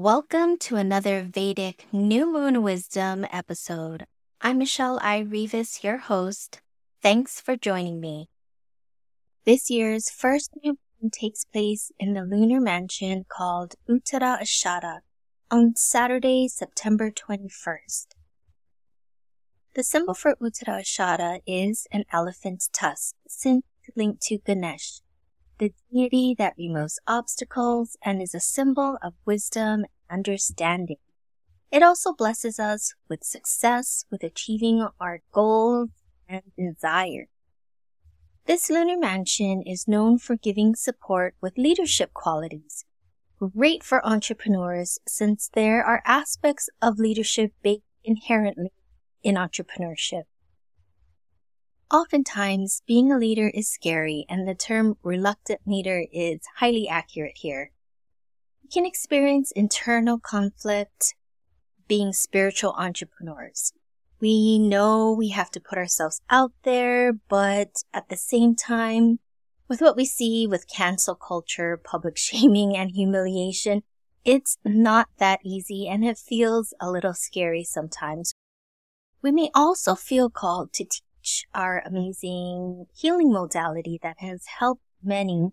Welcome to another Vedic New Moon Wisdom episode. I'm Michelle Irevis, your host. Thanks for joining me. This year's first new moon takes place in the lunar mansion called Uttara Ashada on Saturday, September 21st. The symbol for Uttara Ashada is an elephant's tusk, since linked to Ganesh, the deity that removes obstacles and is a symbol of wisdom and understanding. It also blesses us with success with achieving our goals and desires. This lunar mansion is known for giving support with leadership qualities, great for entrepreneurs since there are aspects of leadership baked inherently in entrepreneurship. Oftentimes, being a leader is scary, and the term reluctant leader is highly accurate here. We can experience internal conflict being spiritual entrepreneurs. We know we have to put ourselves out there, but at the same time, with what we see with cancel culture, public shaming, and humiliation, it's not that easy and it feels a little scary sometimes. We may also feel called to teach our amazing healing modality that has helped many,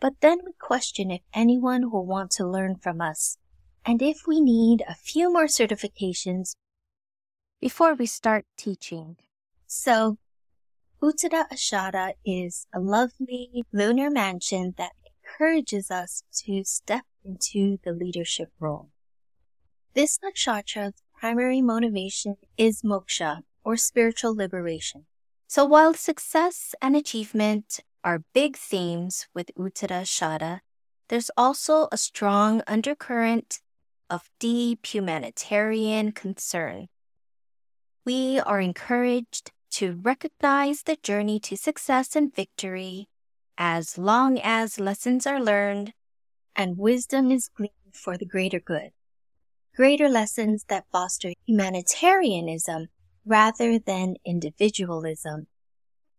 but then we question if anyone will want to learn from us and if we need a few more certifications before we start teaching. So, Uttara Ashada is a lovely lunar mansion that encourages us to step into the leadership role. This nakshatra's primary motivation is moksha, or spiritual liberation. So while success and achievement are big themes with Uttara Ashada, there's also a strong undercurrent of deep humanitarian concern. We are encouraged to recognize the journey to success and victory as long as lessons are learned and wisdom is gleaned for the greater good greater lessons that foster humanitarianism rather than individualism.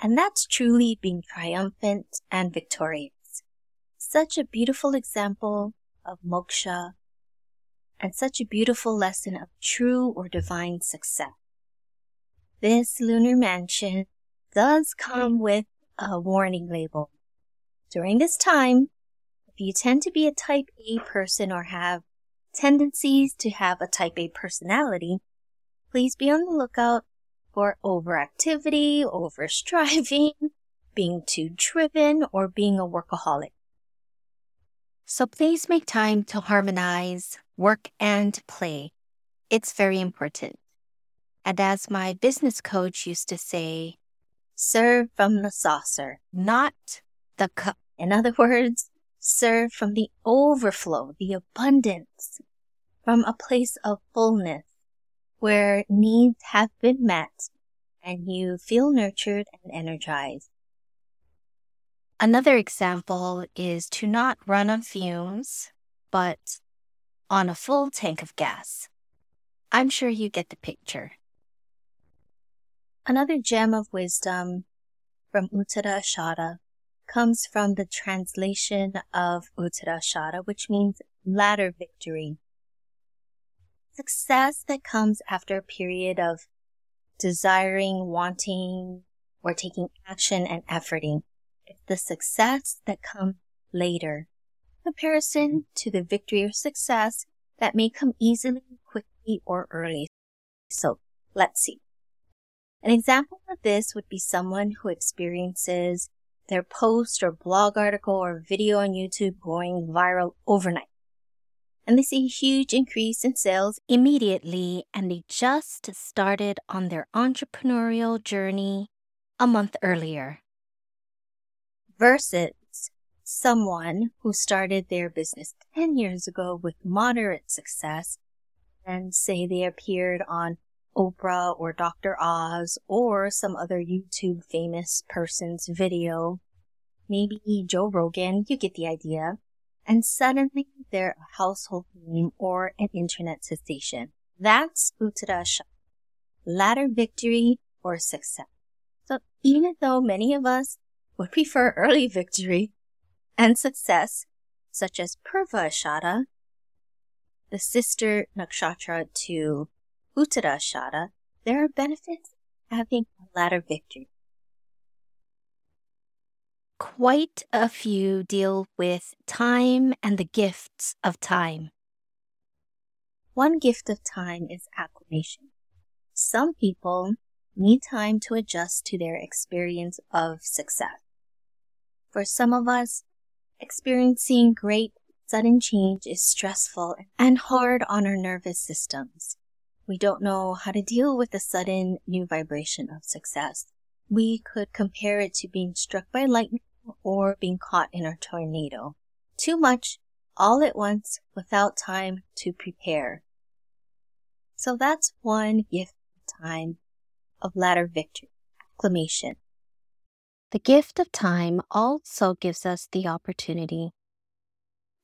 And that's truly being triumphant and victorious. Such a beautiful example of moksha and such a beautiful lesson of true or divine success. This lunar mansion does come with a warning label. During this time, if you tend to be a type A person or have tendencies to have a type A personality, please be on the lookout for overactivity, overstriving, being too driven, or being a workaholic. So please make time to harmonize work and play. It's very important. And as my business coach used to say, serve from the saucer, not the cup. In other words, serve from the overflow, the abundance, from a place of fullness where needs have been met and you feel nurtured and energized. Another example is to not run on fumes, but on a full tank of gas. I'm sure you get the picture. Another gem of wisdom from Uttara Ashada comes from the translation of Uttara Ashada, which means latter victory. Success that comes after a period of desiring, wanting, or taking action and efforting. It's the success that comes later comparison to the victory or success that may come easily, quickly, or early. So let's see. An example of this would be someone who experiences their post or blog article or video on YouTube going viral overnight. And they see a huge increase in sales immediately, and they just started on their entrepreneurial journey a month earlier. Versus someone who started their business 10 years ago with moderate success and say they appeared on Oprah or Dr. Oz or some other YouTube famous person's video, maybe Joe Rogan, you get the idea. And suddenly they're a household name or an internet sensation. That's Uttara Latter victory or success. So even though many of us would prefer early victory and success, such as Purva Ashada, the sister nakshatra to Uttarashada, there are benefits having a latter victory. Quite a few deal with time and the gifts of time. One gift of time is acclimation. Some people need time to adjust to their experience of success. For some of us, experiencing great sudden change is stressful and hard on our nervous systems. We don't know how to deal with the sudden new vibration of success. We could compare it to being struck by lightning or being caught in a tornado. Too much, all at once, without time to prepare. So that's one gift of time of latter victory, acclimation. The gift of time also gives us the opportunity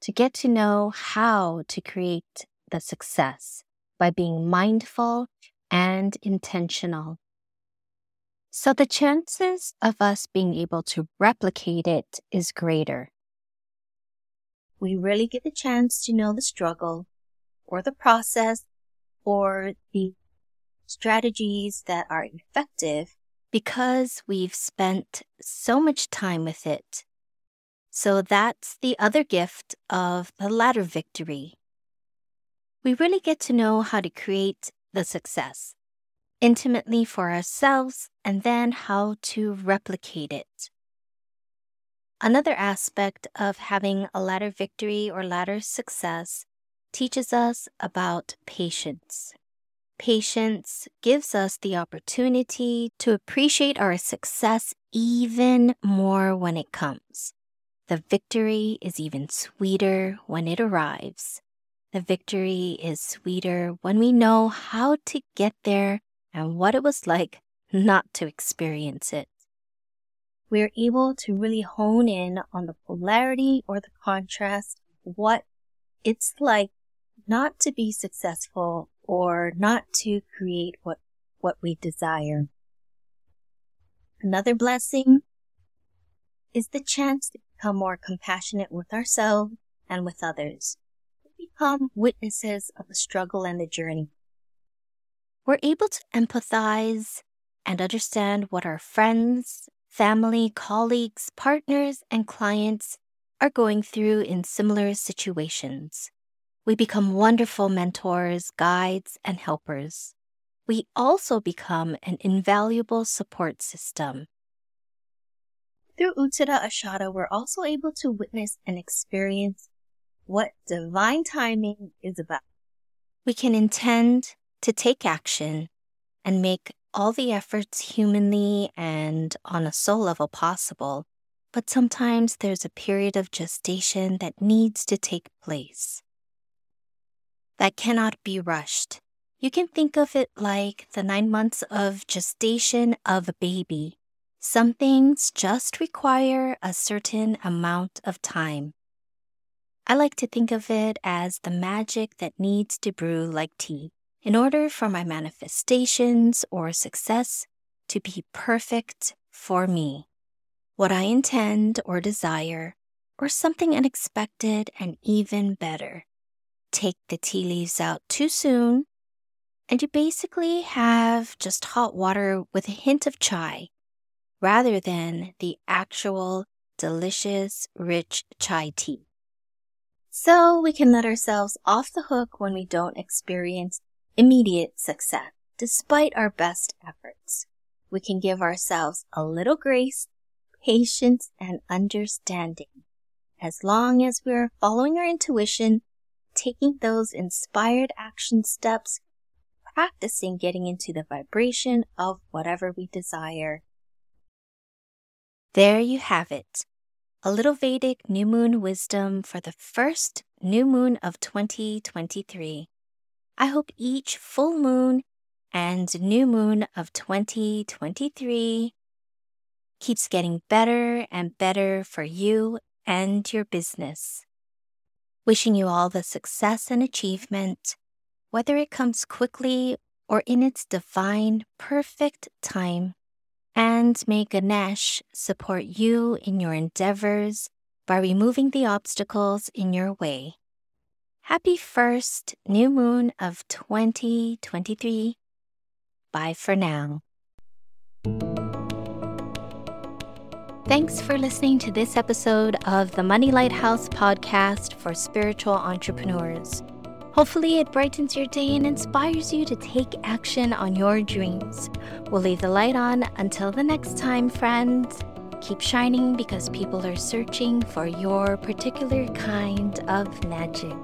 to get to know how to create the success by being mindful and intentional. So the chances of us being able to replicate it is greater. We really get the chance to know the struggle or the process or the strategies that are effective because we've spent so much time with it. So that's the other gift of the latter victory we really get to know how to create the success intimately for ourselves and then how to replicate it. Another aspect of having a latter victory or latter success teaches us about patience. Patience gives us the opportunity to appreciate our success even more when it comes. The victory is even sweeter when it arrives. The victory is sweeter when we know how to get there and what it was like not to experience it. We're able to really hone in on the polarity or the contrast of what it's like not to be successful or not to create what, what we desire. Another blessing is the chance to become more compassionate with ourselves and with others To become witnesses of the struggle and the journey. We're able to empathize and understand what our friends, family, colleagues, partners, and clients are going through in similar situations. We become wonderful mentors, guides, and helpers. We also become an invaluable support system. Through Uttara Ashada, we're also able to witness and experience what divine timing is about. We can intend to take action and make all the efforts humanly and on a soul level possible, but sometimes there's a period of gestation that needs to take place. That cannot be rushed. You can think of it like the nine months of gestation of a baby. Some things just require a certain amount of time. I like to think of it as the magic that needs to brew like tea in order for my manifestations or success to be perfect for me. What I intend or desire, or something unexpected and even better. Take the tea leaves out too soon, and you basically have just hot water with a hint of chai rather than the actual delicious, rich chai tea. So we can let ourselves off the hook when we don't experience immediate success, despite our best efforts. We can give ourselves a little grace, patience, and understanding. As long as we're following our intuition, taking those inspired action steps, practicing getting into the vibration of whatever we desire. There you have it. A little Vedic new moon wisdom for the first new moon of 2023. I hope each full moon and new moon of 2023 keeps getting better and better for you and your business. Wishing you all the success and achievement, whether it comes quickly or in its divine, perfect time. And may Ganesh support you in your endeavors by removing the obstacles in your way. Happy first new moon of 2023. Bye for now. Thanks for listening to this episode of the Money Lighthouse podcast for spiritual entrepreneurs. Hopefully, it brightens your day and inspires you to take action on your dreams. We'll leave the light on until the next time, friends. Keep shining because people are searching for your particular kind of magic.